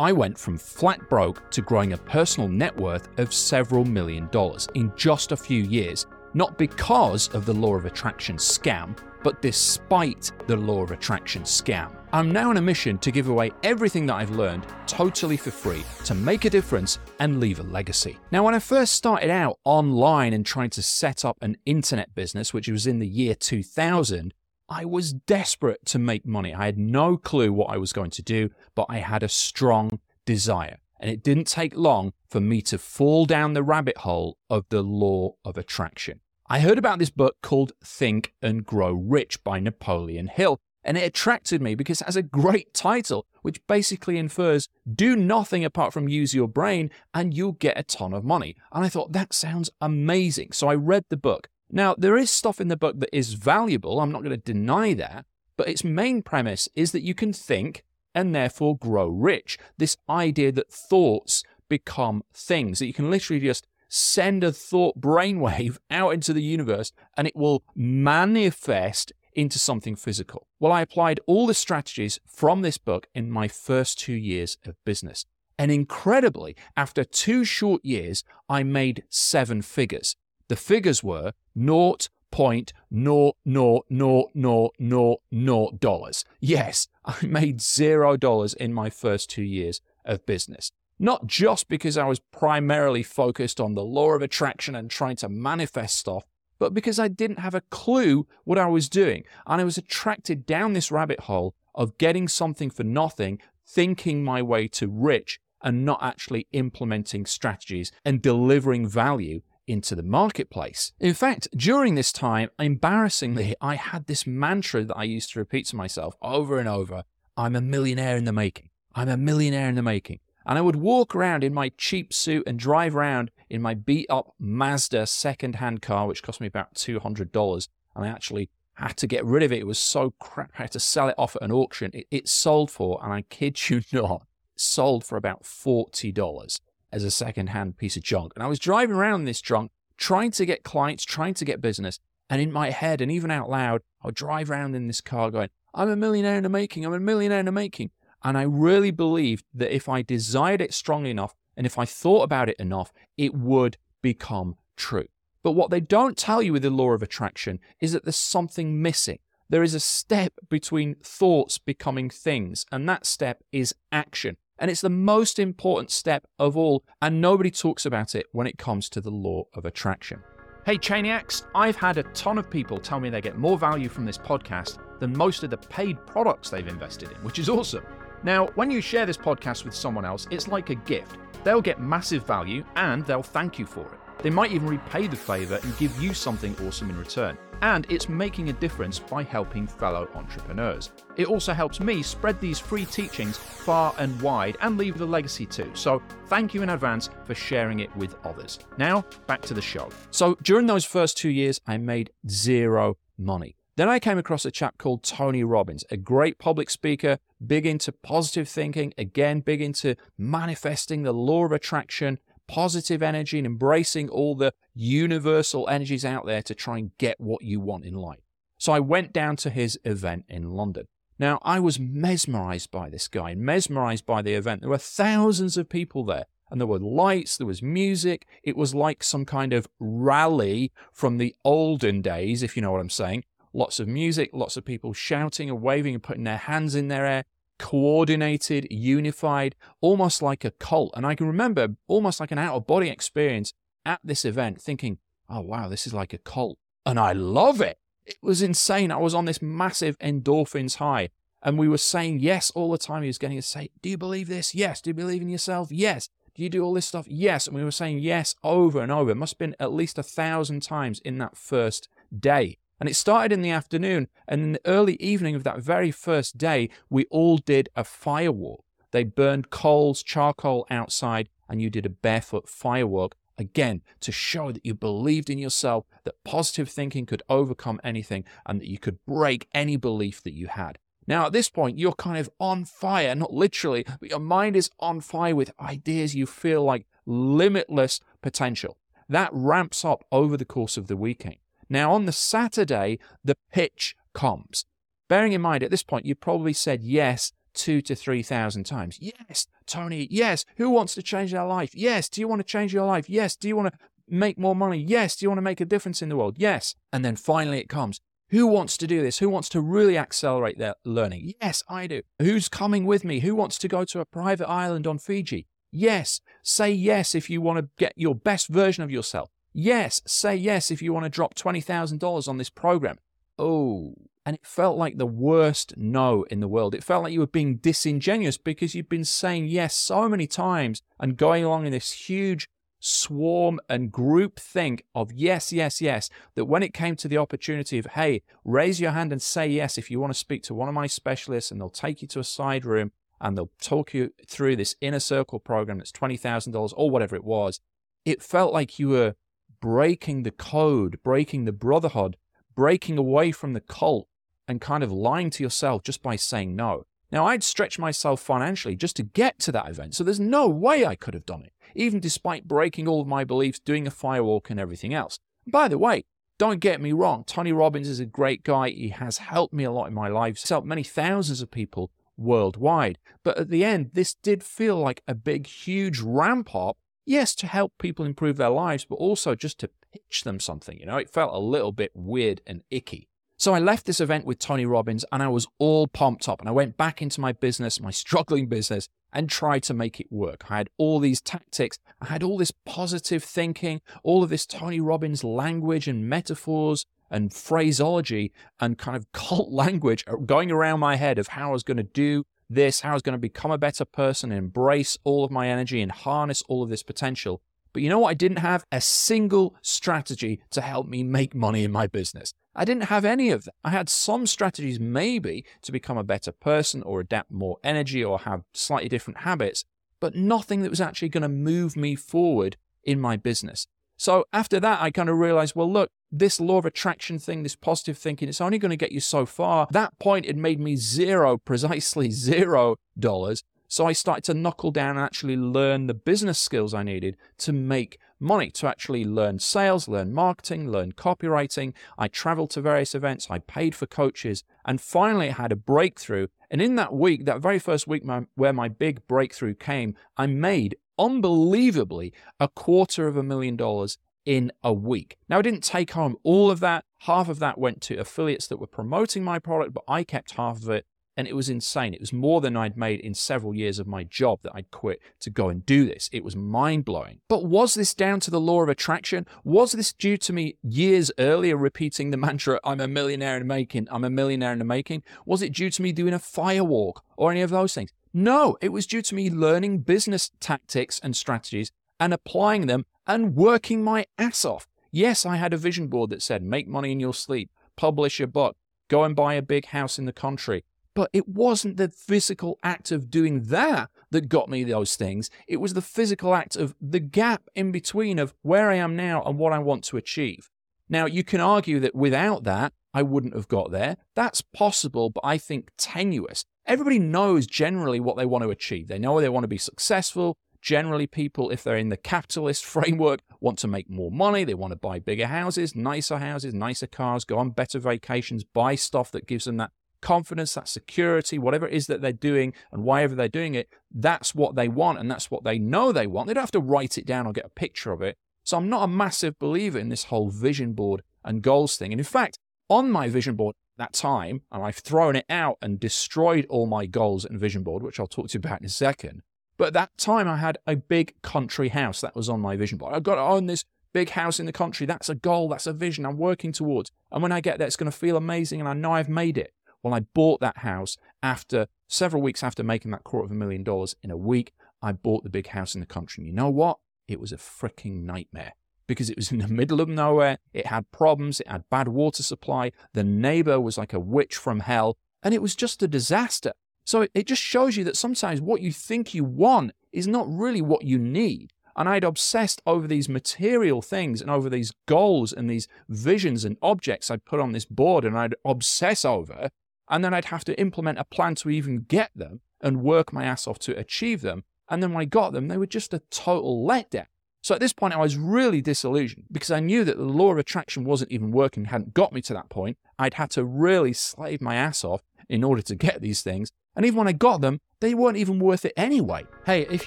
I went from flat broke to growing a personal net worth of several million dollars in just a few years, not because of the law of attraction scam, but despite the law of attraction scam. I'm now on a mission to give away everything that I've learned totally for free to make a difference and leave a legacy. Now, when I first started out online and trying to set up an internet business, which was in the year 2000, I was desperate to make money. I had no clue what I was going to do, but I had a strong desire. And it didn't take long for me to fall down the rabbit hole of the law of attraction. I heard about this book called Think and Grow Rich by Napoleon Hill, and it attracted me because it has a great title, which basically infers do nothing apart from use your brain and you'll get a ton of money. And I thought that sounds amazing. So I read the book. Now, there is stuff in the book that is valuable. I'm not going to deny that. But its main premise is that you can think and therefore grow rich. This idea that thoughts become things, that you can literally just send a thought brainwave out into the universe and it will manifest into something physical. Well, I applied all the strategies from this book in my first two years of business. And incredibly, after two short years, I made seven figures. The figures were naught point naught naught naught naught naught dollars. Yes, I made zero dollars in my first two years of business not just because I was primarily focused on the law of attraction and trying to manifest stuff, but because I didn't have a clue what I was doing. And I was attracted down this rabbit hole of getting something for nothing, thinking my way to rich, and not actually implementing strategies and delivering value into the marketplace. In fact, during this time, embarrassingly, I had this mantra that I used to repeat to myself over and over I'm a millionaire in the making. I'm a millionaire in the making. And I would walk around in my cheap suit and drive around in my beat up Mazda second hand car, which cost me about $200. And I actually had to get rid of it. It was so crap. I had to sell it off at an auction. It, it sold for, and I kid you not, sold for about $40 as a second hand piece of junk. And I was driving around in this junk, trying to get clients, trying to get business. And in my head, and even out loud, I would drive around in this car going, I'm a millionaire in the making. I'm a millionaire in the making. And I really believed that if I desired it strongly enough and if I thought about it enough, it would become true. But what they don't tell you with the law of attraction is that there's something missing. There is a step between thoughts becoming things, and that step is action. And it's the most important step of all, and nobody talks about it when it comes to the law of attraction. Hey, Chainiacs, I've had a ton of people tell me they get more value from this podcast than most of the paid products they've invested in, which is awesome. Now, when you share this podcast with someone else, it's like a gift. They'll get massive value and they'll thank you for it. They might even repay the favour and give you something awesome in return. And it's making a difference by helping fellow entrepreneurs. It also helps me spread these free teachings far and wide and leave a legacy too. So thank you in advance for sharing it with others. Now, back to the show. So during those first two years, I made zero money. Then I came across a chap called Tony Robbins, a great public speaker, big into positive thinking, again, big into manifesting the law of attraction, positive energy, and embracing all the universal energies out there to try and get what you want in life. So I went down to his event in London. Now, I was mesmerized by this guy, mesmerized by the event. There were thousands of people there, and there were lights, there was music. It was like some kind of rally from the olden days, if you know what I'm saying lots of music, lots of people shouting and waving and putting their hands in their air, coordinated, unified, almost like a cult. And I can remember almost like an out of body experience at this event thinking, oh, wow, this is like a cult. And I love it. It was insane. I was on this massive endorphins high. And we were saying yes all the time. He was getting to say, Do you believe this? Yes. Do you believe in yourself? Yes. Do you do all this stuff? Yes. And we were saying yes over and over. It must have been at least a thousand times in that first day. And it started in the afternoon. And in the early evening of that very first day, we all did a fire walk. They burned coals, charcoal outside, and you did a barefoot fire walk again to show that you believed in yourself, that positive thinking could overcome anything, and that you could break any belief that you had. Now, at this point, you're kind of on fire, not literally, but your mind is on fire with ideas you feel like limitless potential. That ramps up over the course of the weekend. Now, on the Saturday, the pitch comes. Bearing in mind, at this point, you probably said yes two to 3,000 times. Yes, Tony, yes. Who wants to change their life? Yes. Do you want to change your life? Yes. Do you want to make more money? Yes. Do you want to make a difference in the world? Yes. And then finally it comes. Who wants to do this? Who wants to really accelerate their learning? Yes, I do. Who's coming with me? Who wants to go to a private island on Fiji? Yes. Say yes if you want to get your best version of yourself. Yes. Say yes if you want to drop $20,000 on this program. Oh, and it felt like the worst no in the world. It felt like you were being disingenuous because you've been saying yes so many times and going along in this huge swarm and group think of yes, yes, yes, that when it came to the opportunity of, hey, raise your hand and say yes if you want to speak to one of my specialists and they'll take you to a side room and they'll talk you through this inner circle program that's $20,000 or whatever it was, it felt like you were breaking the code, breaking the brotherhood, breaking away from the cult and kind of lying to yourself just by saying no. Now, I'd stretch myself financially just to get to that event, so there's no way I could have done it, even despite breaking all of my beliefs, doing a firewalk and everything else. By the way, don't get me wrong, Tony Robbins is a great guy. He has helped me a lot in my life, he's helped many thousands of people worldwide. But at the end, this did feel like a big, huge ramp up. Yes, to help people improve their lives, but also just to pitch them something. You know, it felt a little bit weird and icky. So I left this event with Tony Robbins and I was all pumped up and I went back into my business, my struggling business, and tried to make it work. I had all these tactics, I had all this positive thinking, all of this Tony Robbins language and metaphors and phraseology and kind of cult language going around my head of how I was going to do this, how I was going to become a better person, embrace all of my energy and harness all of this potential. But you know what? I didn't have a single strategy to help me make money in my business. I didn't have any of that. I had some strategies maybe to become a better person or adapt more energy or have slightly different habits, but nothing that was actually going to move me forward in my business. So after that, I kind of realized, well, look, this law of attraction thing, this positive thinking, it's only going to get you so far. That point, it made me zero, precisely zero dollars. So I started to knuckle down and actually learn the business skills I needed to make money, to actually learn sales, learn marketing, learn copywriting. I traveled to various events, I paid for coaches, and finally I had a breakthrough. And in that week, that very first week my, where my big breakthrough came, I made unbelievably a quarter of a million dollars in a week. Now, I didn't take home all of that. Half of that went to affiliates that were promoting my product, but I kept half of it and it was insane. It was more than I'd made in several years of my job that I'd quit to go and do this. It was mind blowing. But was this down to the law of attraction? Was this due to me years earlier repeating the mantra, I'm a millionaire in the making, I'm a millionaire in the making? Was it due to me doing a firewalk or any of those things? No, it was due to me learning business tactics and strategies and applying them and working my ass off. Yes, I had a vision board that said, make money in your sleep, publish a book, go and buy a big house in the country, but it wasn't the physical act of doing that that got me those things. It was the physical act of the gap in between of where I am now and what I want to achieve. Now, you can argue that without that, I wouldn't have got there. That's possible, but I think tenuous. Everybody knows generally what they want to achieve. They know they want to be successful. Generally, people, if they're in the capitalist framework, want to make more money. They want to buy bigger houses, nicer houses, nicer cars, go on better vacations, buy stuff that gives them that confidence, that security, whatever it is that they're doing and why ever they're doing it, that's what they want and that's what they know they want. They don't have to write it down or get a picture of it. So I'm not a massive believer in this whole vision board and goals thing. And in fact, on my vision board that time, and I've thrown it out and destroyed all my goals and vision board, which I'll talk to you about in a second. But at that time, I had a big country house that was on my vision board. I've got to own this big house in the country. That's a goal. That's a vision I'm working towards. And when I get there, it's going to feel amazing and I know I've made it. Well, I bought that house after several weeks after making that quarter of a million dollars in a week. I bought the big house in the country. And you know what? It was a freaking nightmare because it was in the middle of nowhere. It had problems. It had bad water supply. The neighbor was like a witch from hell. And it was just a disaster. So it, just shows you that sometimes what you think you want is not really what you need. And I'd obsessed over these material things and over these goals and these visions and objects I'd put on this board and I'd obsess over and then I'd have to implement a plan to even get them and work my ass off to achieve them. And then when I got them, they were just a total letdown. So at this point, I was really disillusioned because I knew that the law of attraction wasn't even working, hadn't got me to that point. I'd had to really slave my ass off in order to get these things. And even when I got them, they weren't even worth it anyway. Hey, if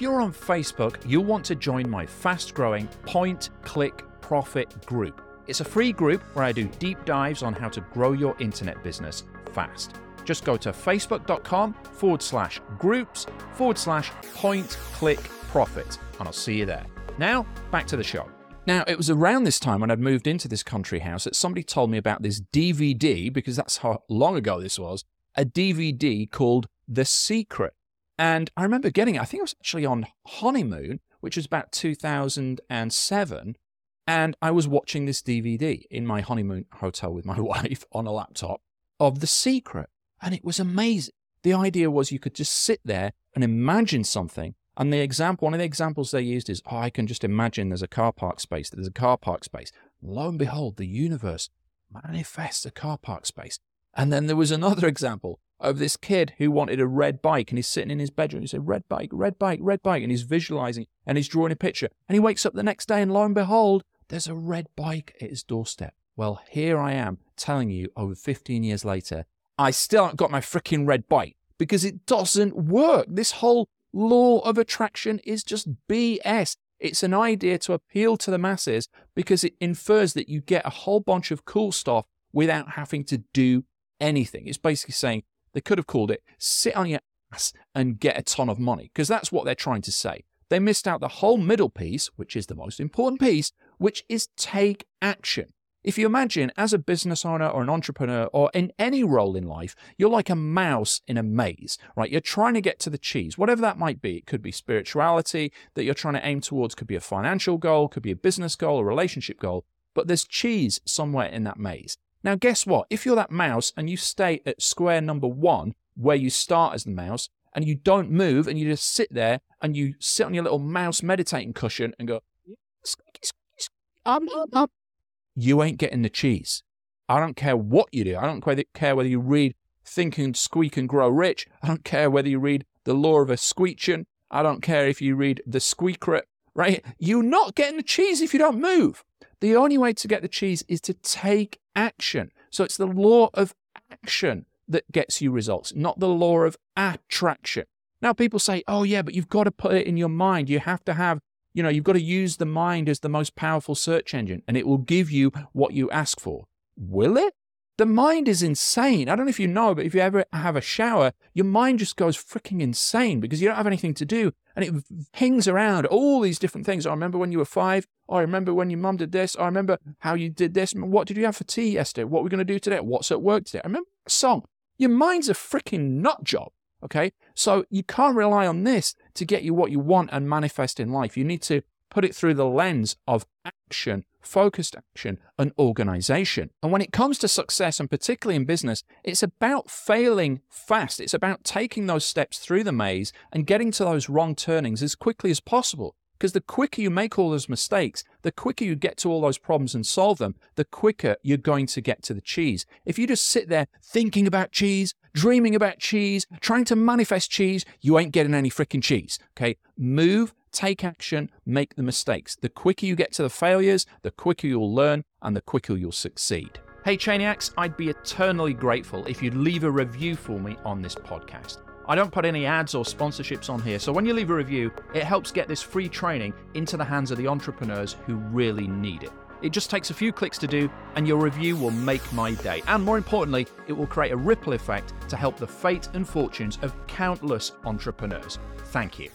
you're on Facebook, you'll want to join my fast growing point, click, profit group. It's a free group where I do deep dives on how to grow your internet business fast. Just go to facebook.com forward slash groups forward slash point click profit, and I'll see you there. Now, back to the show. Now, it was around this time when I'd moved into this country house that somebody told me about this DVD, because that's how long ago this was, a DVD called The Secret. And I remember getting it, I think it was actually on honeymoon, which was about 2007. And I was watching this DVD in my honeymoon hotel with my wife on a laptop of The Secret. And it was amazing. The idea was you could just sit there and imagine something. And the example, one of the examples they used is, oh, I can just imagine there's a car park space, there's a car park space. Lo and behold, the universe manifests a car park space. And then there was another example of this kid who wanted a red bike and he's sitting in his bedroom. He said, Red bike, red bike, red bike. And he's visualizing and he's drawing a picture. And he wakes up the next day and lo and behold, there's a red bike at his doorstep. Well, here I am telling you over 15 years later, I still haven't got my freaking red bike because it doesn't work. This whole law of attraction is just BS. It's an idea to appeal to the masses because it infers that you get a whole bunch of cool stuff without having to do anything. It's basically saying they could have called it sit on your ass and get a ton of money because that's what they're trying to say. They missed out the whole middle piece, which is the most important piece, which is take action. If you imagine as a business owner or an entrepreneur or in any role in life, you're like a mouse in a maze, right? You're trying to get to the cheese, whatever that might be. It could be spirituality that you're trying to aim towards, could be a financial goal, could be a business goal, a relationship goal, but there's cheese somewhere in that maze. Now, guess what? If you're that mouse and you stay at square number one, where you start as the mouse, and you don't move and you just sit there and you sit on your little mouse meditating cushion and go, um, um, you ain't getting the cheese. I don't care what you do. I don't care whether you read Think and Squeak and Grow Rich. I don't care whether you read The Law of a Squeechin. I don't care if you read The Squeakret, right? You're not getting the cheese if you don't move. The only way to get the cheese is to take action. So it's the law of action that gets you results, not the law of attraction. Now, people say, oh, yeah, but you've got to put it in your mind. You have to have, you know, you've got to use the mind as the most powerful search engine and it will give you what you ask for. Will it? The mind is insane. I don't know if you know, but if you ever have a shower, your mind just goes freaking insane because you don't have anything to do and it hangs around all these different things. I remember when you were five. I remember when your mum did this. I remember how you did this. What did you have for tea yesterday? What are we going to do today? What's at work today? I remember a song. Your mind's a freaking nut job. Okay. So you can't rely on this to get you what you want and manifest in life. You need to put it through the lens of action focused action, and organization. And when it comes to success, and particularly in business, it's about failing fast. It's about taking those steps through the maze and getting to those wrong turnings as quickly as possible. Because the quicker you make all those mistakes, the quicker you get to all those problems and solve them, the quicker you're going to get to the cheese. If you just sit there thinking about cheese, dreaming about cheese, trying to manifest cheese, you ain't getting any freaking cheese. Okay? Move take action, make the mistakes. The quicker you get to the failures, the quicker you'll learn and the quicker you'll succeed. Hey, Chainiacs, I'd be eternally grateful if you'd leave a review for me on this podcast. I don't put any ads or sponsorships on here, so when you leave a review, it helps get this free training into the hands of the entrepreneurs who really need it. It just takes a few clicks to do, and your review will make my day. And more importantly, it will create a ripple effect to help the fate and fortunes of countless entrepreneurs. Thank you.